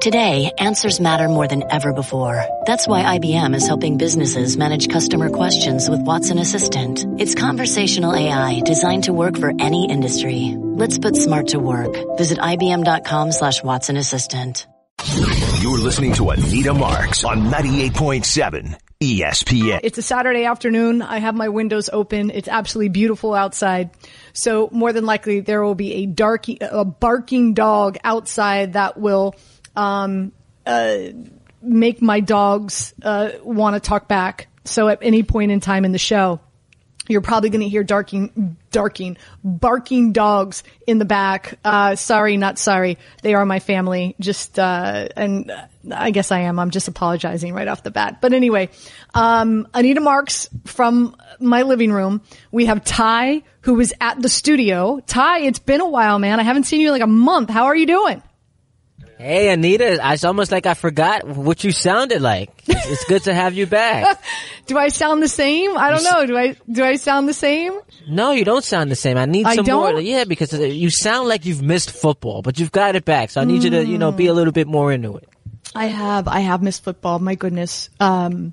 Today, answers matter more than ever before. That's why IBM is helping businesses manage customer questions with Watson Assistant. It's conversational AI designed to work for any industry. Let's put smart to work. Visit IBM.com slash Watson Assistant. You're listening to Anita Marks on 98.7 ESPN. It's a Saturday afternoon. I have my windows open. It's absolutely beautiful outside. So more than likely there will be a darky, a barking dog outside that will um, uh, make my dogs uh, want to talk back. So at any point in time in the show, you're probably going to hear darking, darking, barking dogs in the back. Uh, sorry, not sorry. They are my family. Just, uh, and I guess I am. I'm just apologizing right off the bat. But anyway, um, Anita Marks from my living room. We have Ty, who was at the studio. Ty, it's been a while, man. I haven't seen you in like a month. How are you doing? Hey Anita, it's almost like I forgot what you sounded like. It's, it's good to have you back. do I sound the same? I don't know. Do I do I sound the same? No, you don't sound the same. I need I some don't? more. Yeah, because you sound like you've missed football, but you've got it back. So I need you to, you know, be a little bit more into it. I have I have missed football. My goodness. Um,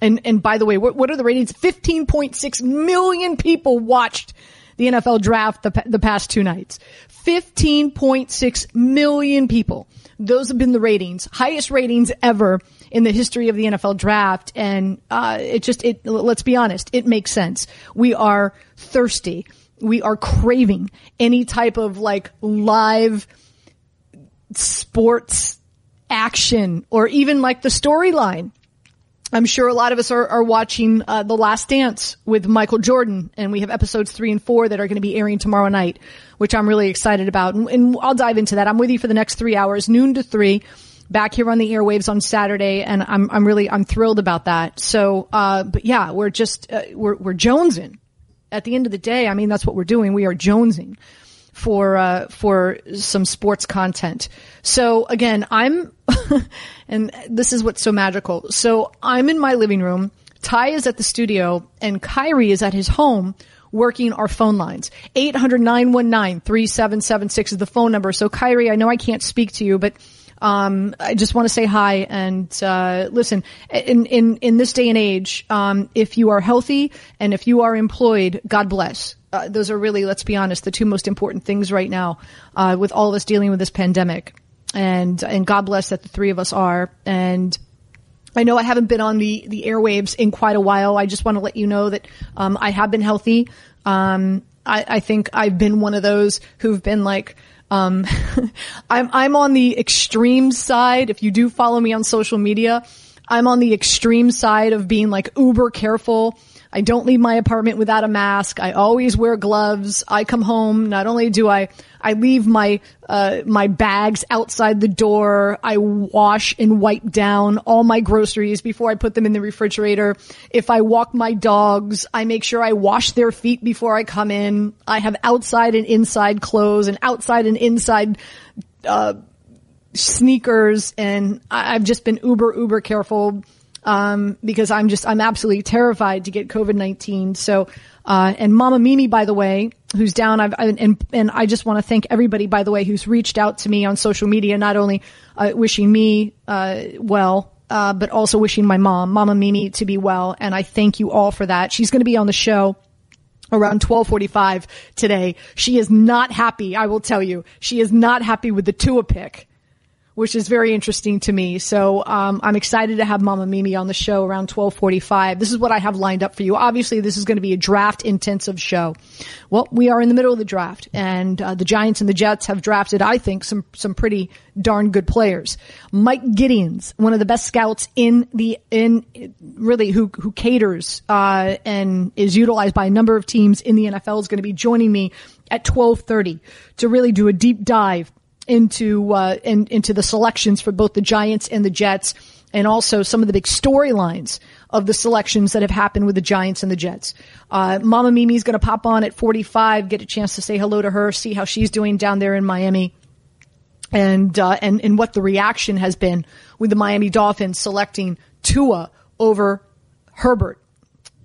and and by the way, what what are the ratings? Fifteen point six million people watched the NFL draft the the past two nights. 15.6 million people. Those have been the ratings, highest ratings ever in the history of the NFL draft. And, uh, it just, it, let's be honest, it makes sense. We are thirsty. We are craving any type of like live sports action or even like the storyline. I'm sure a lot of us are, are watching uh, The Last Dance with Michael Jordan, and we have episodes three and four that are going to be airing tomorrow night, which I'm really excited about. And, and I'll dive into that. I'm with you for the next three hours, noon to three, back here on the airwaves on Saturday, and I'm I'm really I'm thrilled about that. So, uh, but yeah, we're just uh, we're we're jonesing. At the end of the day, I mean that's what we're doing. We are jonesing for uh, for some sports content. So again, I'm and this is what's so magical. So I'm in my living room. Ty is at the studio and Kyrie is at his home working our phone lines. 800-919-3776 is the phone number. So Kyrie, I know I can't speak to you, but um, I just want to say hi and uh, listen. In in in this day and age, um, if you are healthy and if you are employed, God bless. Uh, those are really, let's be honest, the two most important things right now uh, with all of us dealing with this pandemic. And and God bless that the three of us are. And I know I haven't been on the the airwaves in quite a while. I just want to let you know that um, I have been healthy. Um, I, I think I've been one of those who've been like. Um, I'm I'm on the extreme side. If you do follow me on social media, I'm on the extreme side of being like uber careful. I don't leave my apartment without a mask. I always wear gloves. I come home. Not only do I, I leave my, uh, my bags outside the door. I wash and wipe down all my groceries before I put them in the refrigerator. If I walk my dogs, I make sure I wash their feet before I come in. I have outside and inside clothes and outside and inside, uh, sneakers and I- I've just been uber, uber careful um, because I'm just I'm absolutely terrified to get COVID nineteen. So, uh, and Mama Mimi, by the way, who's down, I've and and I just want to thank everybody, by the way, who's reached out to me on social media, not only uh, wishing me uh, well. Uh, but also wishing my mom, Mama Mimi, to be well, and I thank you all for that. She's going to be on the show around 1245 today. She is not happy, I will tell you. She is not happy with the Tua pick which is very interesting to me. So um, I'm excited to have Mama Mimi on the show around 12:45. This is what I have lined up for you. Obviously, this is going to be a draft intensive show. Well, we are in the middle of the draft, and uh, the Giants and the Jets have drafted, I think, some some pretty darn good players. Mike Giddings, one of the best scouts in the in really who who caters uh, and is utilized by a number of teams in the NFL, is going to be joining me at 12:30 to really do a deep dive into uh, in, into the selections for both the Giants and the Jets, and also some of the big storylines of the selections that have happened with the Giants and the Jets. Uh, Mama Mimi's going to pop on at 45, get a chance to say hello to her, see how she's doing down there in Miami, and uh, and and what the reaction has been with the Miami Dolphins selecting Tua over Herbert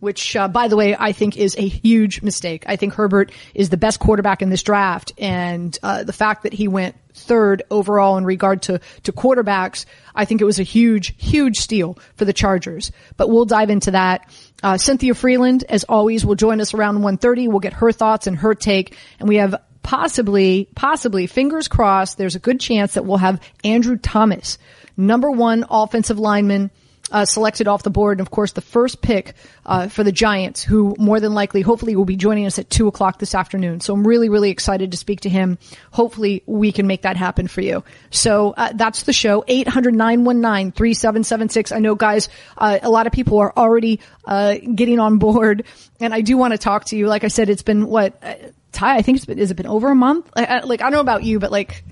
which, uh, by the way, I think is a huge mistake. I think Herbert is the best quarterback in this draft, and uh, the fact that he went third overall in regard to, to quarterbacks. I think it was a huge, huge steal for the Chargers, but we'll dive into that. Uh, Cynthia Frelund, as always, will join us around 1.30. We'll get her thoughts and her take. And we have possibly, possibly, fingers crossed, there's a good chance that we'll have Andrew Thomas, number one offensive lineman, uh, selected off the board, and of course the first pick uh, for the Giants, who more than likely, hopefully, will be joining us at two o'clock this afternoon. So I'm really, really excited to speak to him. Hopefully, we can make that happen for you. So uh, that's the show. 800-919-3776. I know, guys, uh, a lot of people are already uh, getting on board, and I do want to talk to you. Like I said, it's been what. Uh, Ty, I think it's been, has it been over a month? Like, I, like, I don't know about you, but like,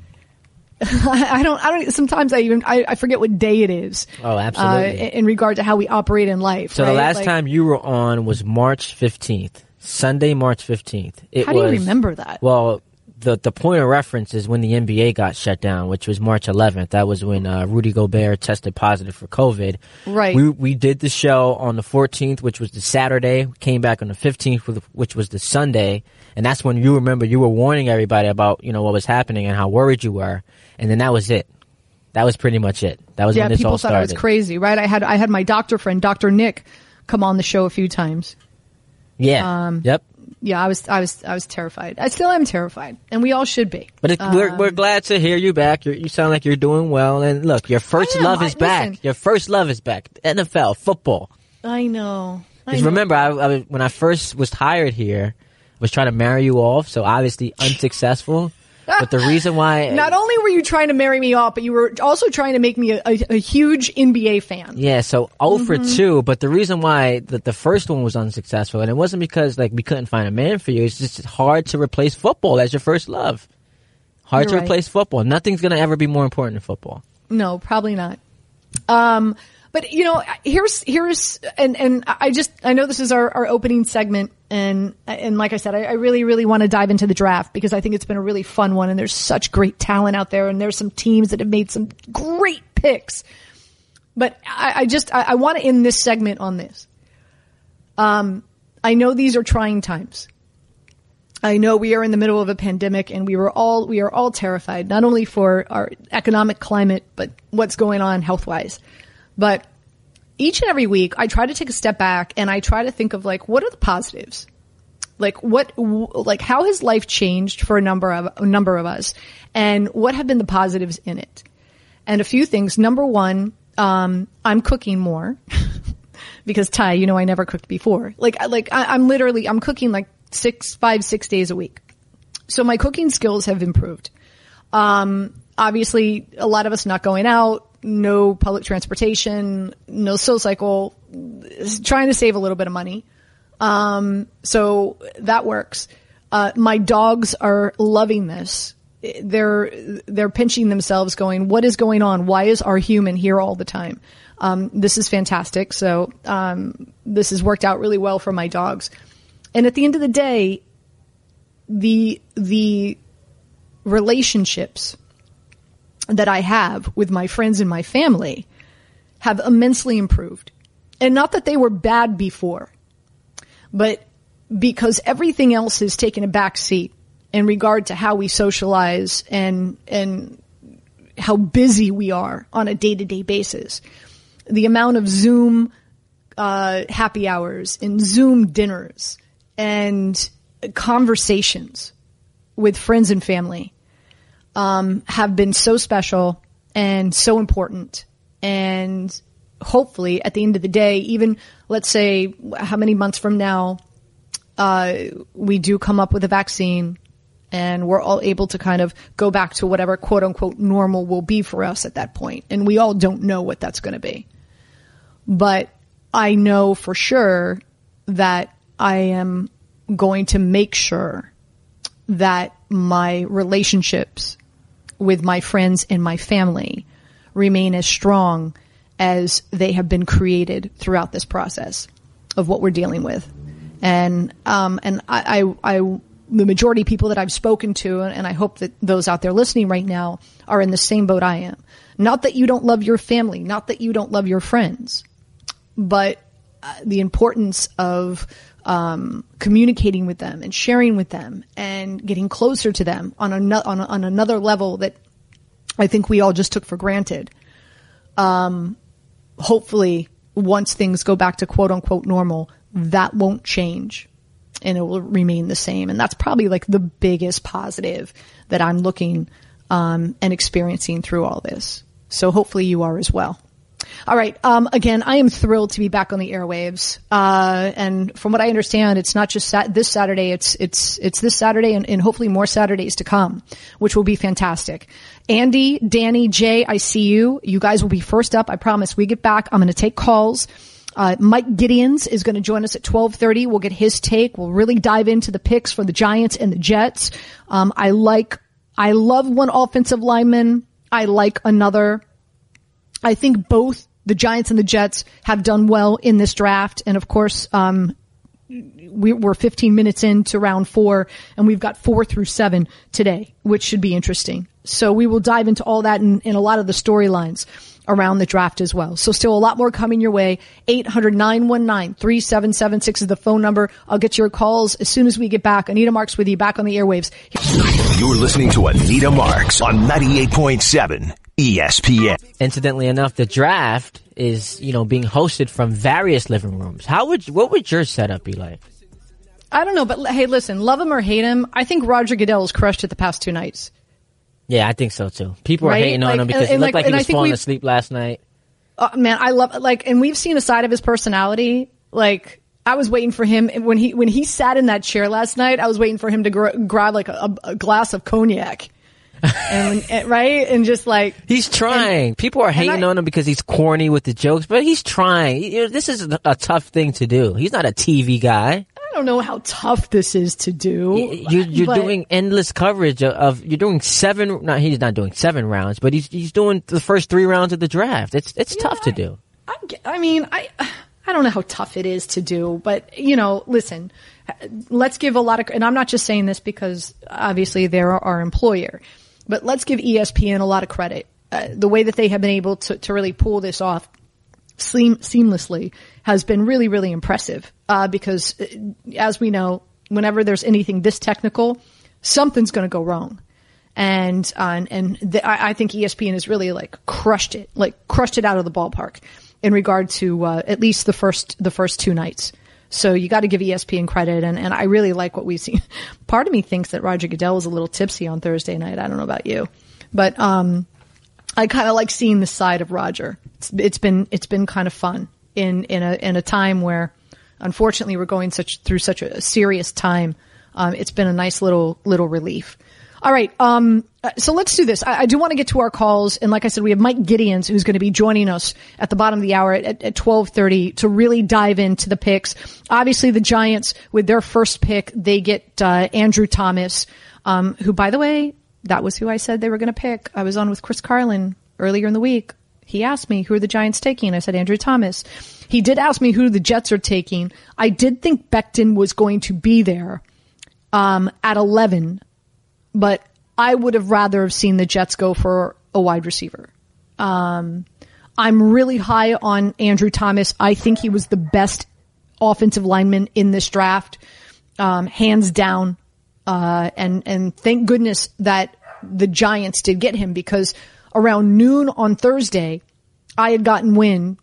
I don't, I don't, sometimes I even, I, I forget what day it is. Oh, absolutely. Uh, in regard to how we operate in life. So right? the last Like, time you were on was March 15th. Sunday, March 15th. It How do you remember that? Well, the the point of reference is when the NBA got shut down, which was March 11th. That was when uh, Rudy Gobert tested positive for COVID. Right. We we did the show on the 14th, which was the Saturday. Came back on the 15th, which was the Sunday, and that's when you remember you were warning everybody about you know what was happening and how worried you were, and then that was it. That was pretty much it. That was yeah, when this people all thought started. I was crazy, right? I had, I had my doctor friend, Dr. Nick, come on the show a few times. Yeah. Um, yep. Yeah, I was, I was, I was terrified. I still am terrified, and we all should be. But it, we're we're glad to hear you back. You're, you sound like you're doing well. And look, your first I love I- is back. listen. Your first love is back. NFL, football. I know. Because remember, I, I, when I first was hired here, I was trying to marry you off. So obviously unsuccessful. But the reason why, Not only were you trying to marry me off, but you were also trying to make me a, a, a huge NBA fan. yeah, so 0 for Mm-hmm. two. But the reason why the, the first one was unsuccessful, and it wasn't because like we couldn't find a man for you. It's just hard to replace football as your first love. Hard You're to right. replace football. Nothing's gonna ever be more important than football. No, probably not. Um, but you know, here's here's and and I just I know this is our, our opening segment, and and like I said, I, I really really want to dive into the draft because I think it's been a really fun one, and there's such great talent out there, and there's some teams that have made some great picks. But I, I just I, I want to end this segment on this. Um, I know these are trying times. I know we are in the middle of a pandemic and we were all, we are all terrified, not only for our economic climate, but what's going on health wise. But each and every week I try to take a step back and I try to think of like, what are the positives? Like what, like how has life changed for a number of, a number of us and what have been the positives in it? And a few things. Number one, um, I'm cooking more. because Ty, you know, I never cooked before. Like, like I, I'm literally, I'm cooking like six, five, six days a week. So my cooking skills have improved. Um, obviously a lot of us not going out, no public transportation, no soul cycle, trying to save a little bit of money. Um, so that works. Uh, my dogs are loving this. They're, they're pinching themselves going, what is going on? Why is our human here all the time? Um, this is fantastic. So, um, this has worked out really well for my dogs. And at the end of the day, the, the relationships that I have with my friends and my family have immensely improved. And not that they were bad before, but because everything else has taken a back seat in regard to how we socialize and, and how busy we are on a day to day basis. The amount of Zoom, uh, happy hours and Zoom dinners and conversations with friends and family, um, have been so special and so important. And hopefully at the end of the day, even let's say how many months from now, uh, we do come up with a vaccine and we're all able to kind of go back to whatever quote unquote normal will be for us at that point. And we all don't know what that's going to be. But I know for sure that I am going to make sure that my relationships with my friends and my family remain as strong as they have been created throughout this process of what we're dealing with. And, um, and I, I, I, the majority of people that I've spoken to, and I hope that those out there listening right now are in the same boat I am. Not that you don't love your family, not that you don't love your friends, but uh, the importance of um, communicating with them and sharing with them and getting closer to them on, a, on, on another level that I think we all just took for granted. Um, hopefully, once things go back to quote unquote normal, that won't change and it will remain the same. And that's probably like the biggest positive that I'm looking um, and experiencing through all this. So hopefully you are as well. All right. Um, again, I am thrilled to be back on the airwaves. Uh, and from what I understand, it's not just sat- this Saturday. It's it's it's this Saturday and, and hopefully more Saturdays to come, which will be fantastic. Andy, Danny, Jay, I see you. You guys will be first up. I promise. We get back. I'm going to take calls. Uh, Mike Giddings is going to join us at 1230. We'll get his take. We'll really dive into the picks for the Giants and the Jets. Um, I like, I love one offensive lineman. I like another. I think both the Giants and the Jets have done well in this draft. And of course, um, we, we're 15 minutes into round four and we've got four through seven today, which should be interesting. So we will dive into all that in a lot of the storylines around the draft as well. So still a lot more coming your way. 800-919-3776 is the phone number. I'll get your calls as soon as we get back. Anita Marks with you back on the airwaves. You're listening to Anita Marks on 98.7 ESPN. Incidentally enough, the draft is, you know, being hosted from various living rooms. How would, what would your setup be like? I don't know, but hey, listen, love him or hate him, I think Roger Goodell has crushed it the past two nights. Yeah, I think so too. People Right? are hating Like, on him because and- he and looked like- like, he was falling we've- asleep last night. Uh, man, I love like, and we've seen a side of his personality. Like, I was waiting for him when he when he sat in that chair last night. I was waiting for him to gr- grab like a, a glass of cognac, and, and eh, right, and just like He's trying. People are hating I- on him because he's corny with the jokes, but he's trying. You know, this is a, a tough thing to do. He's not a TV guy. I don't know how tough this is to do. You, you're but- doing endless coverage of, of you're doing seven. No, he's not doing seven rounds, but he's he's doing the first three rounds of the draft. It's it's tough to do. I, get- I mean, I I don't know how tough it is to do, but you know, listen, let's give a lot of, and I'm not just saying this because obviously they're our employer, but let's give ESPN a lot of credit. Uh, the way that they have been able to, to really pull this off seam, seamlessly has been really, really impressive. Uh, because uh, as we know, whenever there's anything this technical, something's going to go wrong. And, uh, and, and the, I, I think ESPN has really like crushed it, like crushed it out of the ballpark in regard to, uh, at least the first, the first two nights. So you got to give ESPN credit, and, and I really like what we've seen. Part of me thinks that Roger Goodell was a little tipsy on Thursday night. I don't know about you, but um, I kind of like seeing the side of Roger. It's, it's been it's been kind of fun in in a in a time where, unfortunately, we're going such through such a serious time. Um, it's been a nice little little relief. All right, um, uh, so let's do this. I, I do want to get to our calls, and like I said, we have Mike Giddings who's going to be joining us at the bottom of the hour at, at twelve thirty to really dive into the picks. Obviously, the Giants with their first pick, they get uh, Andrew Thomas, um, who, by the way, that was who I said they were going to pick. I was on with Chris Carlin earlier in the week. He asked me, who are the Giants taking? I said, Andrew Thomas. He did ask me who the Jets are taking. I did think Becton was going to be there, um, at 11, but I would have rather have seen the Jets go for a wide receiver. Um, I'm really high on Andrew Thomas. I think he was the best offensive lineman in this draft, um, hands down. Uh, and, and thank goodness that the Giants did get him because around noon on Thursday, I had gotten wind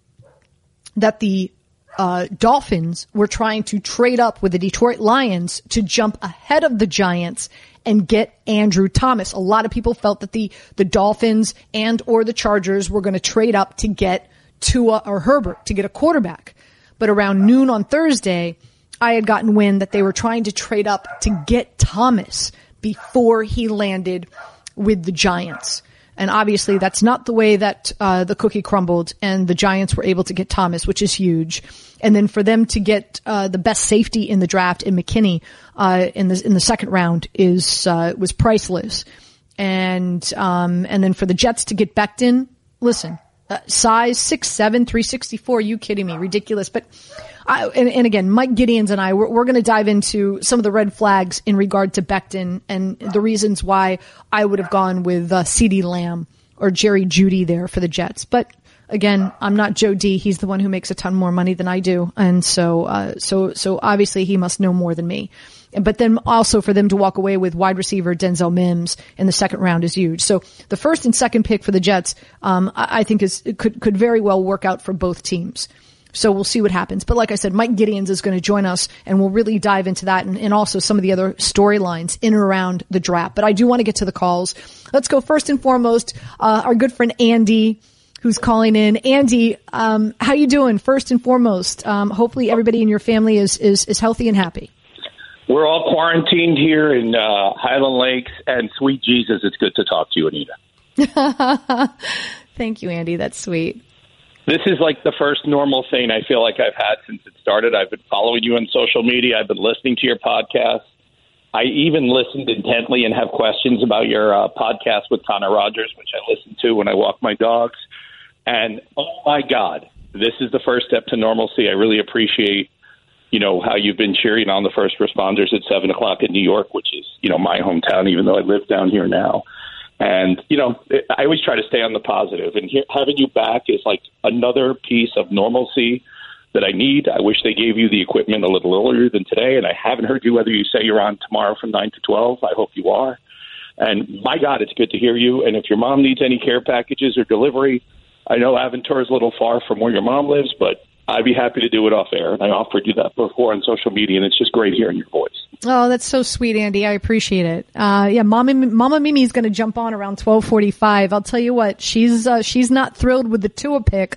that the uh, Dolphins were trying to trade up with the Detroit Lions to jump ahead of the Giants and get Andrew Thomas. A lot of people felt that the the Dolphins and or the Chargers were going to trade up to get Tua or Herbert to get a quarterback. But around noon on Thursday, I had gotten wind that they were trying to trade up to get Thomas before he landed with the Giants. And obviously that's not the way that uh, the cookie crumbled and the Giants were able to get Thomas, which is huge. And then for them to get uh, the best safety in the draft in McKinney uh, in the in the second round is uh, was priceless. And um, and then for the Jets to get Becton, listen, uh, size six seven, three sixty four. You kidding me? Ridiculous. But I, and, and again, Mike Giddings and I, we're, we're going to dive into some of the red flags in regard to Becton and the reasons why I would have gone with uh, CeeDee Lamb or Jerry Jeudy there for the Jets. But again, I'm not Joe D. He's the one who makes a ton more money than I do, and so uh, so so obviously he must know more than me. but then also for them to walk away with wide receiver Denzel Mims in the second round is huge. So the first and second pick for the Jets, um, I, I think is could could very well work out for both teams. So we'll see what happens. But like I said, Mike Giddings is going to join us and we'll really dive into that and, and also some of the other storylines in and around the draft. But I do want to get to the calls. Let's go first and foremost, uh, our good friend Andy who's calling in. Andy, um, how you doing? First and foremost, um, hopefully everybody in your family is, is, is healthy and happy. We're all quarantined here in uh, Highland Lakes, and sweet Jesus, it's good to talk to you, Anita. Thank you, Andy. That's sweet. This is like the first normal thing I feel like I've had since it started. I've been following you on social media. I've been listening to your podcast. I even listened intently and have questions about your uh, podcast with Connor Rogers, which I listen to when I walk my dogs. And oh my God, this is the first step to normalcy. I really appreciate, you know, how you've been cheering on the first responders at seven o'clock in New York, which is, you know, my hometown, even though I live down here now. And you know, I always try to stay on the positive. and here, having you back is like another piece of normalcy that I need. I wish they gave you the equipment a little earlier than today, and I haven't heard you whether you say you're on tomorrow from nine to twelve. I hope you are. And my God, it's good to hear you. And if your mom needs any care packages or delivery, I know Aventura is a little far from where your mom lives, but I'd be happy to do it off air. And I offered you that before on social media, and it's just great hearing your voice. Oh, that's so sweet, Andy. I appreciate it. Uh, yeah, Mama, Mama Mimi's going to jump on around twelve forty-five. I'll tell you what, she's uh, she's not thrilled with the Tua pick,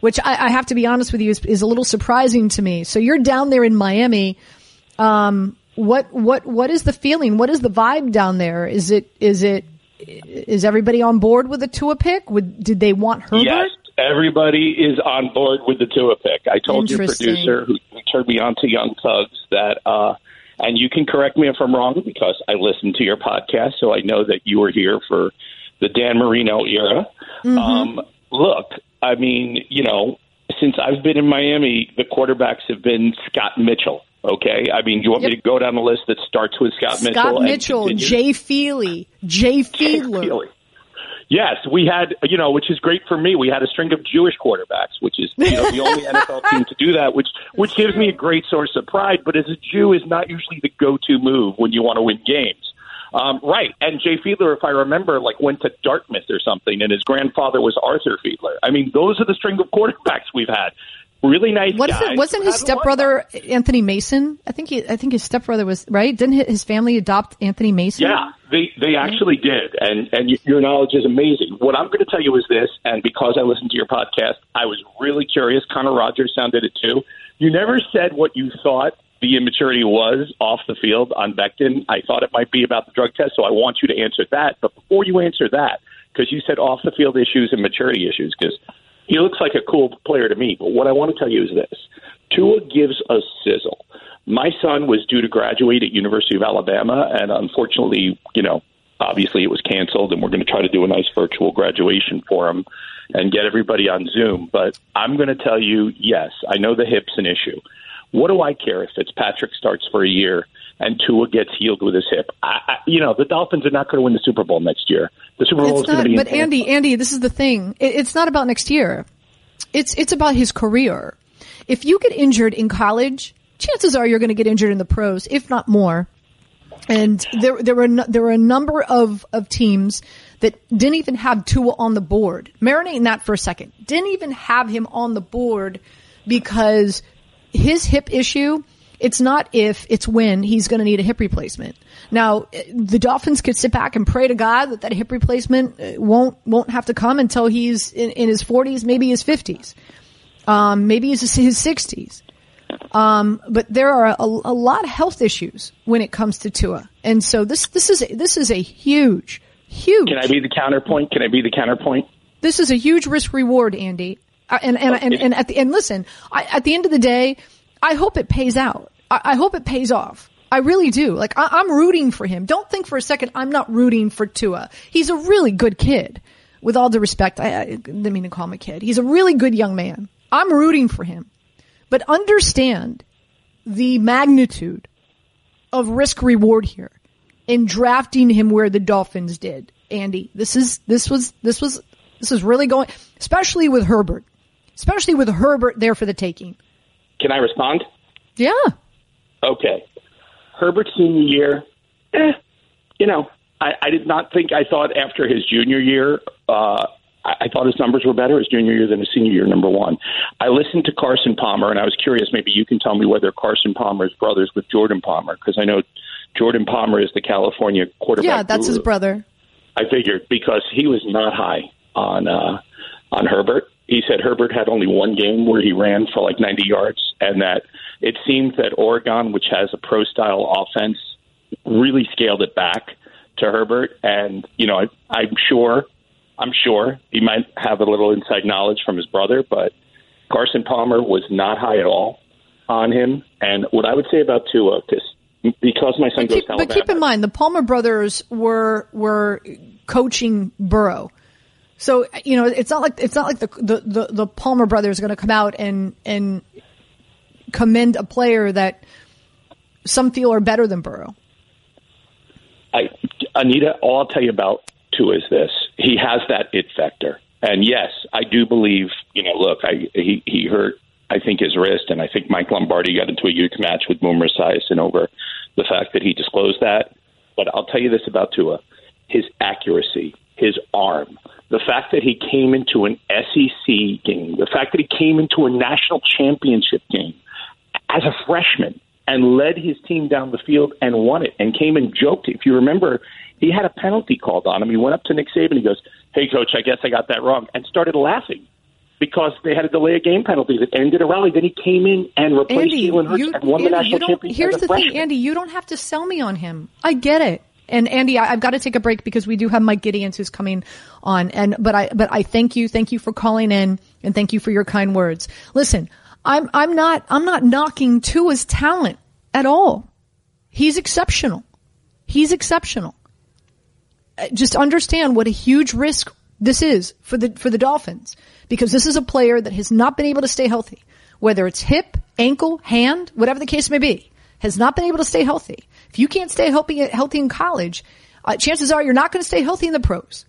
which I, I have to be honest with you is, is, a little surprising to me. So you're down there in Miami. Um, what what what is the feeling? What is the vibe down there? Is it is it is everybody on board with the Tua pick? Would, did they want Herbert? Yes, everybody is on board with the Tua pick. I told your producer who, who turned me on to Young Thugs that, uh, and you can correct me if I'm wrong because I listened to your podcast, so I know that you were here for the Dan Marino era. Mm-hmm. Um, look, I mean, you know, since I've been in Miami, the quarterbacks have been Scott Mitchell. Okay, I mean, do you want yep. me to go down the list that starts with Scott, Scott Mitchell? Scott Mitchell, Jay Feely, Jay Fiedler. Yes, we had, you know, which is great for me. We had a string of Jewish quarterbacks, which is, you know, the only NFL team to do that, which which gives me a great source of pride. But as a Jew, is not usually the go-to move when you want to win games. Um, right, and Jay Fiedler, if I remember, like went to Dartmouth or something, and his grandfather was Arthur Fiedler. I mean, those are the string of quarterbacks we've had really nice what guy. It, wasn't his stepbrother Anthony Mason? I think he, I think his stepbrother was right. Didn't his family adopt Anthony Mason? Yeah, they they actually did, and and your knowledge is amazing. What I'm going to tell you is this, and because I listened to your podcast, I was really curious. Connor Rogers sounded it too. You never said what you thought the immaturity was off the field on Becton. I thought it might be about the drug test, so I want you to answer that. But before you answer that, because you said off the field issues and maturity issues, because he looks like a cool player to me. But what I want to tell you is this: Tua gives a sizzle. My son was due to graduate at University of Alabama, and unfortunately, you know, obviously it was canceled, and we're going to try to do a nice virtual graduation for him and get everybody on Zoom. But I'm going to tell you, yes, I know the hip's an issue. What do I care if Fitzpatrick starts for a year and Tua gets healed with his hip? I, I, you know, the Dolphins are not going to win the Super Bowl next year. The Super Bowl it's is going to be. But Andy, Andy, this is the thing. It, it's not about next year. It's it's about his career. If you get injured in college, chances are you're going to get injured in the pros, if not more. And there there were no, there were a number of of teams that didn't even have Tua on the board. Marinate in that for a second. Didn't even have him on the board because his hip issue, it's not if, it's when he's going to need a hip replacement. Now, the Dolphins could sit back and pray to God that that hip replacement uh, won't, won't have to come until he's in, in his 40s, maybe his 50s. Um, maybe his, his 60s. Um, but there are a, a, lot of health issues when it comes to Tua. And so this, this is, a, this is a huge, huge. Can I be the counterpoint? Can I be the counterpoint? This is a huge risk reward, Andy. Uh, and and and, and at the and listen, I, at the end of the day, I hope it pays out. I, I hope it pays off. I really do. Like I, am rooting for him. Don't think for a second I'm not rooting for Tua. He's a really good kid. With all due respect, I, I didn't mean to call him a kid. He's a really good young man. I'm rooting for him, but understand the magnitude of risk reward here in drafting him where the Dolphins did. Andy, this is this was this was this is really going, especially with Herbert especially with Herbert there for the taking. Can I respond? Yeah. Okay. Herbert senior year, eh, you know, I, I did not think. I thought after his junior year, uh, I, I thought his numbers were better his junior year than his senior year. Number one, I listened to Carson Palmer, and I was curious. Maybe you can tell me whether Carson Palmer is brothers with Jordan Palmer, because I know Jordan Palmer is the California quarterback. Yeah, that's guru. his brother. I figured because he was not high on uh, on Herbert. He said Herbert had only one game where he ran for like 90 yards, and that it seems that Oregon, which has a pro style offense, really scaled it back to Herbert. And you know, I, I'm sure, I'm sure he might have a little inside knowledge from his brother, but Carson Palmer was not high at all on him. And what I would say about Tua, because because my son But goes keep, to but keep in mind, the Palmer brothers were were coaching Burrow. So you know, it's not like it's not like the the the, Palmer brothers are going to come out and and commend a player that some feel are better than Burrow. I, Anita, all I'll tell you about Tua is this: he has that it factor, and yes, I do believe. You know, look, I he he hurt. I think his wrist, and I think Mike Lombardi got into a huge match with Boomer Esiason over the fact that he disclosed that. But I'll tell you this about Tua: his accuracy, his arm, the fact that he came into an SEC game, the fact that he came into a national championship game as a freshman and led his team down the field and won it and came and joked. If you remember, he had a penalty called on him. He went up to Nick Saban. He goes, "Hey, coach, I guess I got that wrong," and started laughing because they had to delay a game penalty that ended a rally. Then he came in and replaced Andy, Jalen Hurts you, and won the Andy, national you don't, championship. here's a the thing. Andy, you don't have to sell me on him. I get it. And Andy, I, I've got to take a break because we do have Mike Giddings who's coming on. And but I but I thank you, thank you for calling in, and thank you for your kind words. Listen, I'm I'm not I'm not knocking Tua's talent at all. He's exceptional. He's exceptional. Uh, Just understand what a huge risk this is for the for the Dolphins because this is a player that has not been able to stay healthy, whether it's hip, ankle, hand, whatever the case may be, has not been able to stay healthy. If you can't stay healthy healthy in college, uh, chances are you're not going to stay healthy in the pros.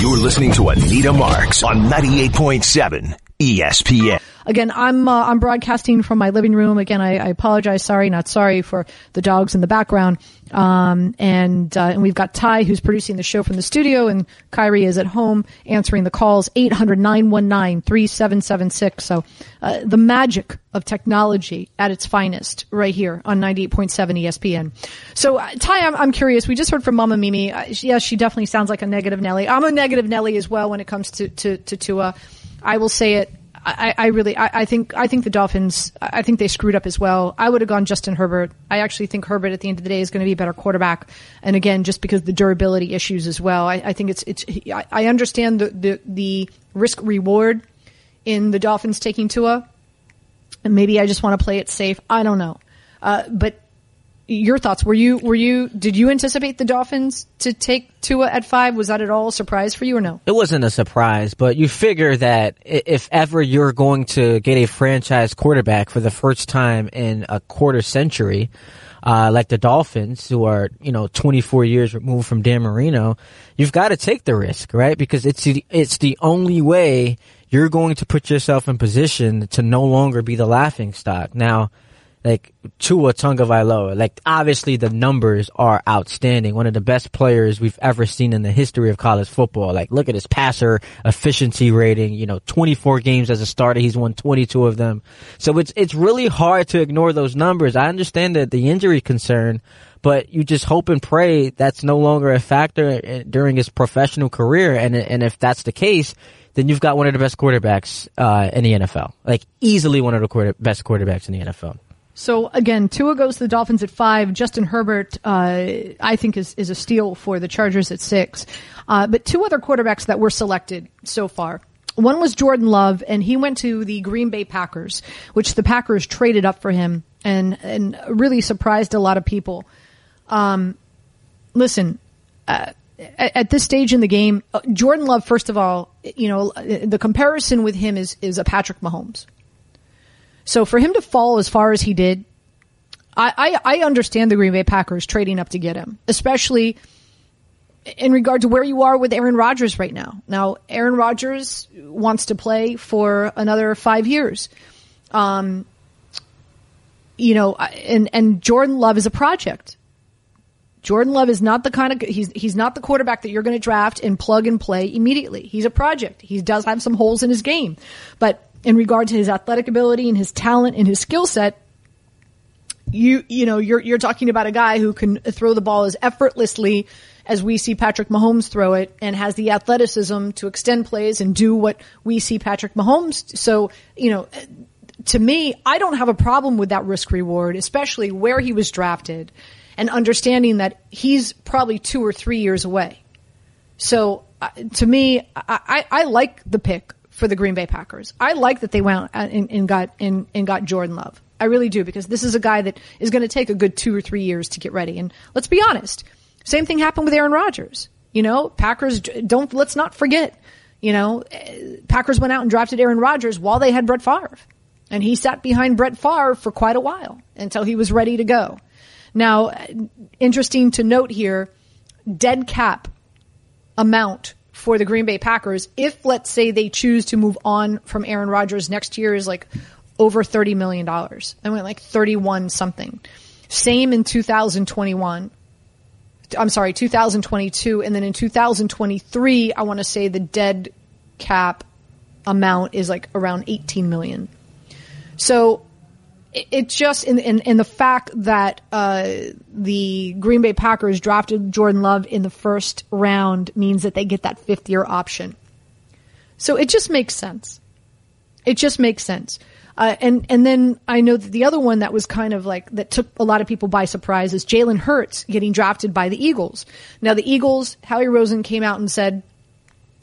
You're listening to Anita Marks on 98.7 ESPN. Again, I'm uh, I'm broadcasting from my living room. Again, I, I apologize. Sorry, not sorry for the dogs in the background. Um, and uh, and we've got Ty who's producing the show from the studio, and Kyrie is at home answering the calls 800-919-3776. So uh, the magic of technology at its finest, right here on 98.7 ESPN. So uh, Ty, I'm, I'm curious. We just heard from Mama Mimi. Uh, she- yes, she definitely sounds like a negative Nelly. I'm a negative Nelly as well when it comes to to to Tua. I will say it. I, I really, I, I think, I think the Dolphins, I think they screwed up as well. I would have gone Justin Herbert. I actually think Herbert at the end of the day is going to be a better quarterback. And again, just because the durability issues as well, I, I think it's, it's, I, understand the, the, the risk reward in the Dolphins taking Tua. And maybe I just want to play it safe. I don't know. Uh, but your thoughts? Were you, were you, did you anticipate the Dolphins to take Tua at five? Was that at all a surprise for you or no? It wasn't a surprise, but you figure that if ever you're going to get a franchise quarterback for the first time in a quarter century, uh, like the Dolphins, who are, you know, 24 years removed from Dan Marino, you've got to take the risk, right? Because it's the, it's the only way you're going to put yourself in position to no longer be the laughing stock. Now, like Tua Tagovailoa. Like obviously the numbers are outstanding. One of the best players we've ever seen in the history of college football. Like look at his passer efficiency rating. You know, 24 games as a starter, he's won 22 of them. So it's it's really hard to ignore those numbers. I understand that the injury concern, but you just hope and pray that's no longer a factor during his professional career. And and if that's the case. Then you've got one of the best quarterbacks uh, in the NFL, like easily one of the quarter- best quarterbacks in the NFL. So again, Tua goes to the Dolphins at five. Justin Herbert, uh, I think is, is a steal for the Chargers at six. Uh, but two other quarterbacks that were selected so far. One was Jordan Love, and he went to the Green Bay Packers, which the Packers traded up for him and, and really surprised a lot of people. Um, listen, uh, at, this stage in the game, uh, Jordan Love, first of all, you know, the comparison with him is, is a Patrick Mahomes. So for him to fall as far as he did, I, I, I understand the Green Bay Packers trading up to get him, especially in regard to where you are with Aaron Rodgers right now. Now, Aaron Rodgers wants to play for another five years. Um, you know, and and Jordan Love is a project. Jordan Love is not the kind of he's he's not the quarterback that you're going to draft and plug and play immediately. He's a project. He does have some holes in his game, but in regard to his athletic ability and his talent and his skill set, you you know you're you're talking about a guy who can throw the ball as effortlessly as we see Patrick Mahomes throw it and has the athleticism to extend plays and do what we see Patrick Mahomes. So, you know, to me, I don't have a problem with that risk reward, especially where he was drafted and understanding that he's probably two or three years away. So uh, to me, I, I, I, like the pick for the Green Bay Packers. I like that they went and, and got and, and got Jordan Love. I really do because this is a guy that is going to take a good two or three years to get ready. And let's be honest, same thing happened with Aaron Rodgers. You know, Packers don't let's not forget. You know, eh, Packers went out and drafted Aaron Rodgers while they had Brett Favre. And he sat behind Brett Favre for quite a while until he was ready to go. Now, eh, interesting to note here, dead cap amount for the Green Bay Packers, if let's say they choose to move on from Aaron Rodgers next year is like over $30 million. I went like 31 something. Same in 2021. I'm sorry, 2022. And then in 2023, I want to say the dead cap amount is like around 18 million. So it just in, in, in the fact that uh, the Green Bay Packers drafted Jordan Love in the first round means that they get that fifth year option. So it just makes sense. It just makes sense. Uh, and and then I know that the other one that was kind of like that took a lot of people by surprise is Jalen Hurts getting drafted by the Eagles. Now the Eagles, Howie Roseman came out and said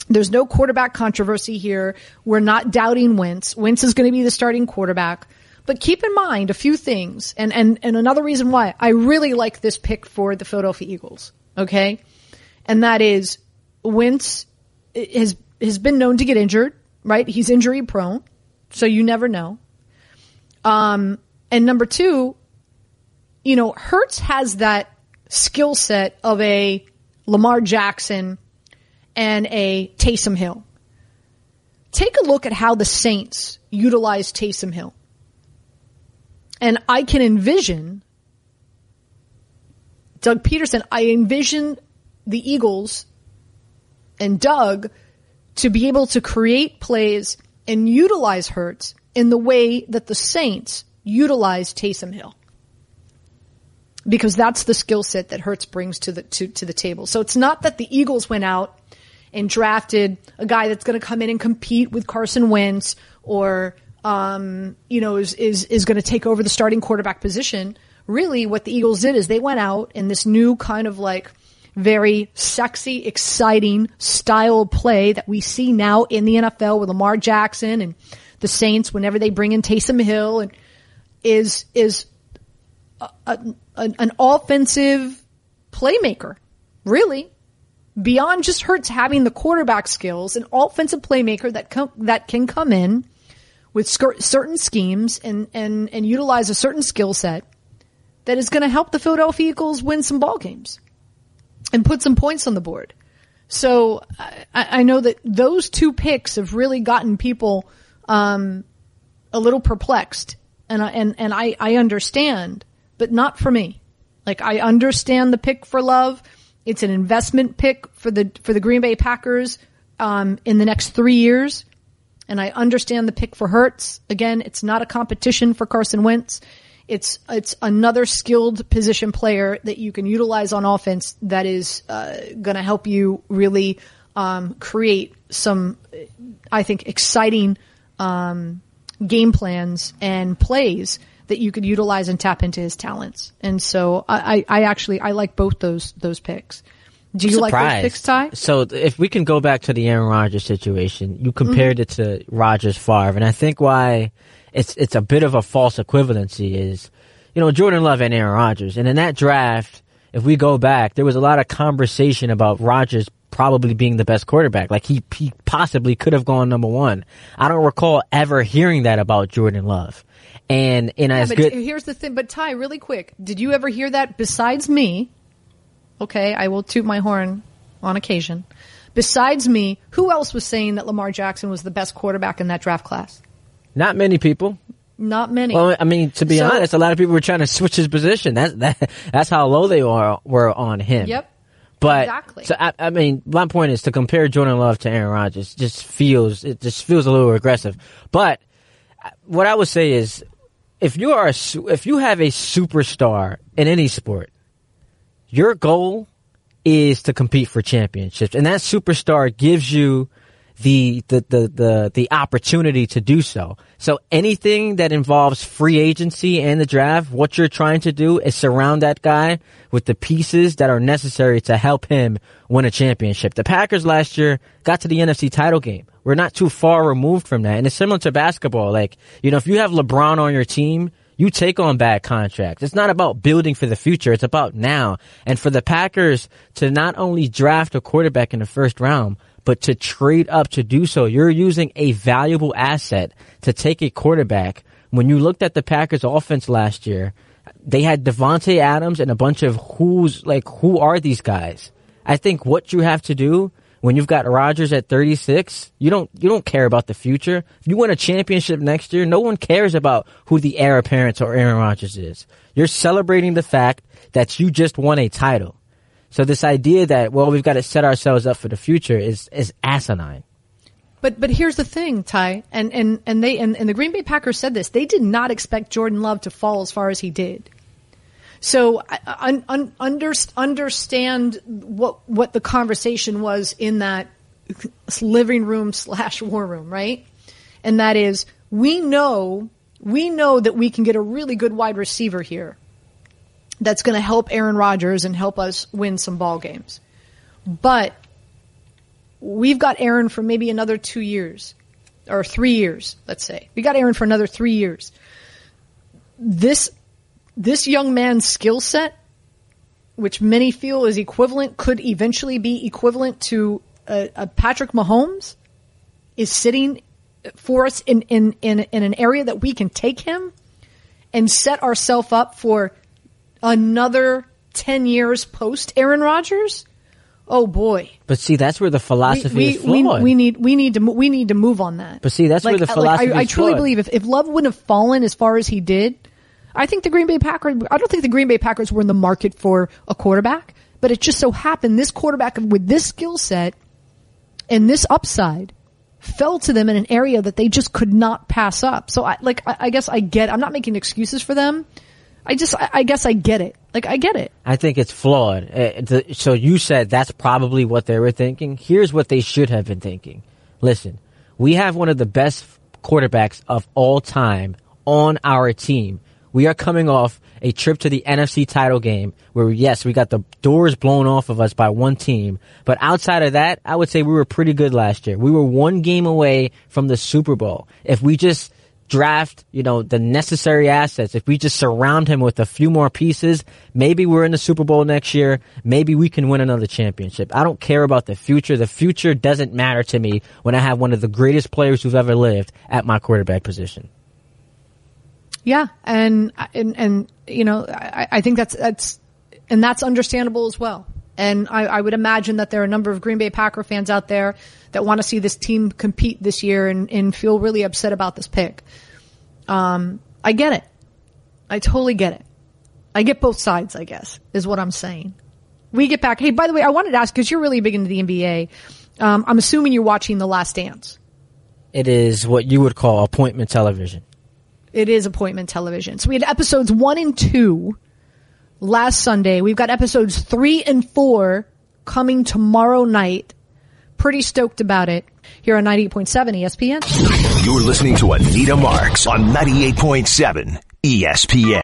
there's no quarterback controversy here. We're not doubting Wentz. Wentz is going to be the starting quarterback. But keep in mind a few things, and, and, and another reason why I really like this pick for the Philadelphia Eagles. Okay. And that is Wentz has, has been known to get injured, right? He's injury prone. So you never know. Um, and number two, you know, Hurts has that skill set of a Lamar Jackson and a Taysom Hill. Take a look at how the Saints utilize Taysom Hill. And I can envision Doug Pederson, I envision the Eagles and Doug to be able to create plays and utilize Hurts in the way that the Saints utilize Taysom Hill. Because that's the skill set that Hurts brings to the to, to the table. So it's not that the Eagles went out and drafted a guy that's going to come in and compete with Carson Wentz or um, you know, is, is, is going to take over the starting quarterback position. Really, what the Eagles did is they went out in this new kind of like very sexy, exciting style play that we see now in the NFL with Lamar Jackson and the Saints whenever they bring in Taysom Hill and is, is a, a, an offensive playmaker. Really. Beyond just Hurts having the quarterback skills, an offensive playmaker that com- that can come in with certain schemes and, and, and utilize a certain skill set that is going to help the Philadelphia Eagles win some ball games and put some points on the board. So I, I know that those two picks have really gotten people um, a little perplexed, and I, and and I, I understand, but not for me. Like I understand the pick for Love. It's an investment pick for the for the Green Bay Packers um, in the next three years and I understand the pick for Hurts. Again, it's not a competition for Carson Wentz. It's it's another skilled position player that you can utilize on offense that is uh, going to help you really um, create some, I think, exciting um, game plans and plays that you could utilize and tap into his talents. And so I, I actually I like both those those picks. Do you like those picks, Ty? So if we can go back to the Aaron Rodgers situation, you compared mm-hmm. it to Rodgers Favre, and I think why it's it's a bit of a false equivalency is, you know, Jordan Love and Aaron Rodgers, and in that draft, if we go back, there was a lot of conversation about Rodgers probably being the best quarterback. Like he he possibly could have gone number one. I don't recall ever hearing that about Jordan Love. And in yeah, as good, here's the thing. But Ty, really quick, did you ever hear that besides me? Okay, I will toot my horn on occasion. Besides me, who else was saying that Lamar Jackson was the best quarterback in that draft class? Not many people. Not many. Well, I mean, to be So- honest, a lot of people were trying to switch his position. That's that. That's how low they were were on him. Yep. But Exactly. so I, I mean, my point is to compare Jordan Love to Aaron Rodgers just feels it just feels a little aggressive. But what I would say is, if you are a, if you have a superstar in any sport, your goal is to compete for championships, and that superstar gives you the the the the, the opportunity to do so. So anything that involves free agency and the draft, what you're trying to do is surround that guy with the pieces that are necessary to help him win a championship. The Packers last year got to the NFC title game. We're not too far removed from that. And it's similar to basketball. Like, you know, if you have LeBron on your team, you take on bad contracts. It's not about building for the future. It's about now. And for the Packers to not only draft a quarterback in the first round, but to trade up to do so, you're using a valuable asset to take a quarterback. When you looked at the Packers offense last year, they had Davante Adams and a bunch of who's like, who are these guys? I think what you have to do when you've got Rodgers at 36, you don't you don't care about the future. If you win a championship next year, no one cares about who the heir apparent or Aaron Rodgers is. You're celebrating the fact that you just won a title. So this idea that well we've got to set ourselves up for the future is is asinine. But but here's the thing, Ty, and and and they and, and the Green Bay Packers said this. They did not expect Jordan Love to fall as far as he did. So un, un, under, understand what what the conversation was in that living room slash war room, right? And that is, we know we know that we can get a really good wide receiver here that's going to help Aaron Rodgers and help us win some ball games. But we've got Aaron for maybe another two years or three years, let's say. We got Aaron for another three years. This, this young man's skill set, which many feel is equivalent, could eventually be equivalent to a, a Patrick Mahomes, is sitting for us in, in, in, in an area that we can take him and set ourselves up for another 10 years post Aaron Rodgers. Oh boy But see, that's where the philosophy we, is we, flawed. we, we need we need to we need to move on that. But see, that's where the like, philosophy I, I is truly flawed. believe if, if Love wouldn't have fallen as far as he did, I think the Green Bay Packers. I don't think the Green Bay Packers were in the market for a quarterback. But it just so happened this quarterback with this skill set and this upside fell to them in an area that they just could not pass up. So I like I, I guess I get. I'm not making excuses for them. I just I, I guess I get it. Like I get it. I think it's flawed. Uh, So you said that's probably what they were thinking. Here's what they should have been thinking. Listen, we have one of the best quarterbacks of all time on our team. We are coming off a trip to the NFC title game where yes, we got the doors blown off of us by one team. But outside of that, I would say we were pretty good last year. We were one game away from the Super Bowl. If we just draft, you know, the necessary assets, if we just surround him with a few more pieces, maybe we're in the Super Bowl next year. Maybe we can win another championship. I don't care about the future. The future doesn't matter to me when I have one of the greatest players who've ever lived at my quarterback position. Yeah, and and and you know, I, I think that's that's and that's understandable as well. And I, I would imagine that there are a number of Green Bay Packer fans out there that want to see this team compete this year and, and feel really upset about this pick. Um, I get it. I totally get it. I get both sides, I guess, is what I'm saying. We get back. Hey, by the way, I wanted to ask because you're really big into the NBA. Um, I'm assuming you're watching The Last Dance. It is what you would call appointment television. It is appointment television. So we had episodes one and two last Sunday. We've got episodes three and four coming tomorrow night. Pretty stoked about it here on 98.7 ESPN. You're listening to Anita Marks on 98.7 ESPN.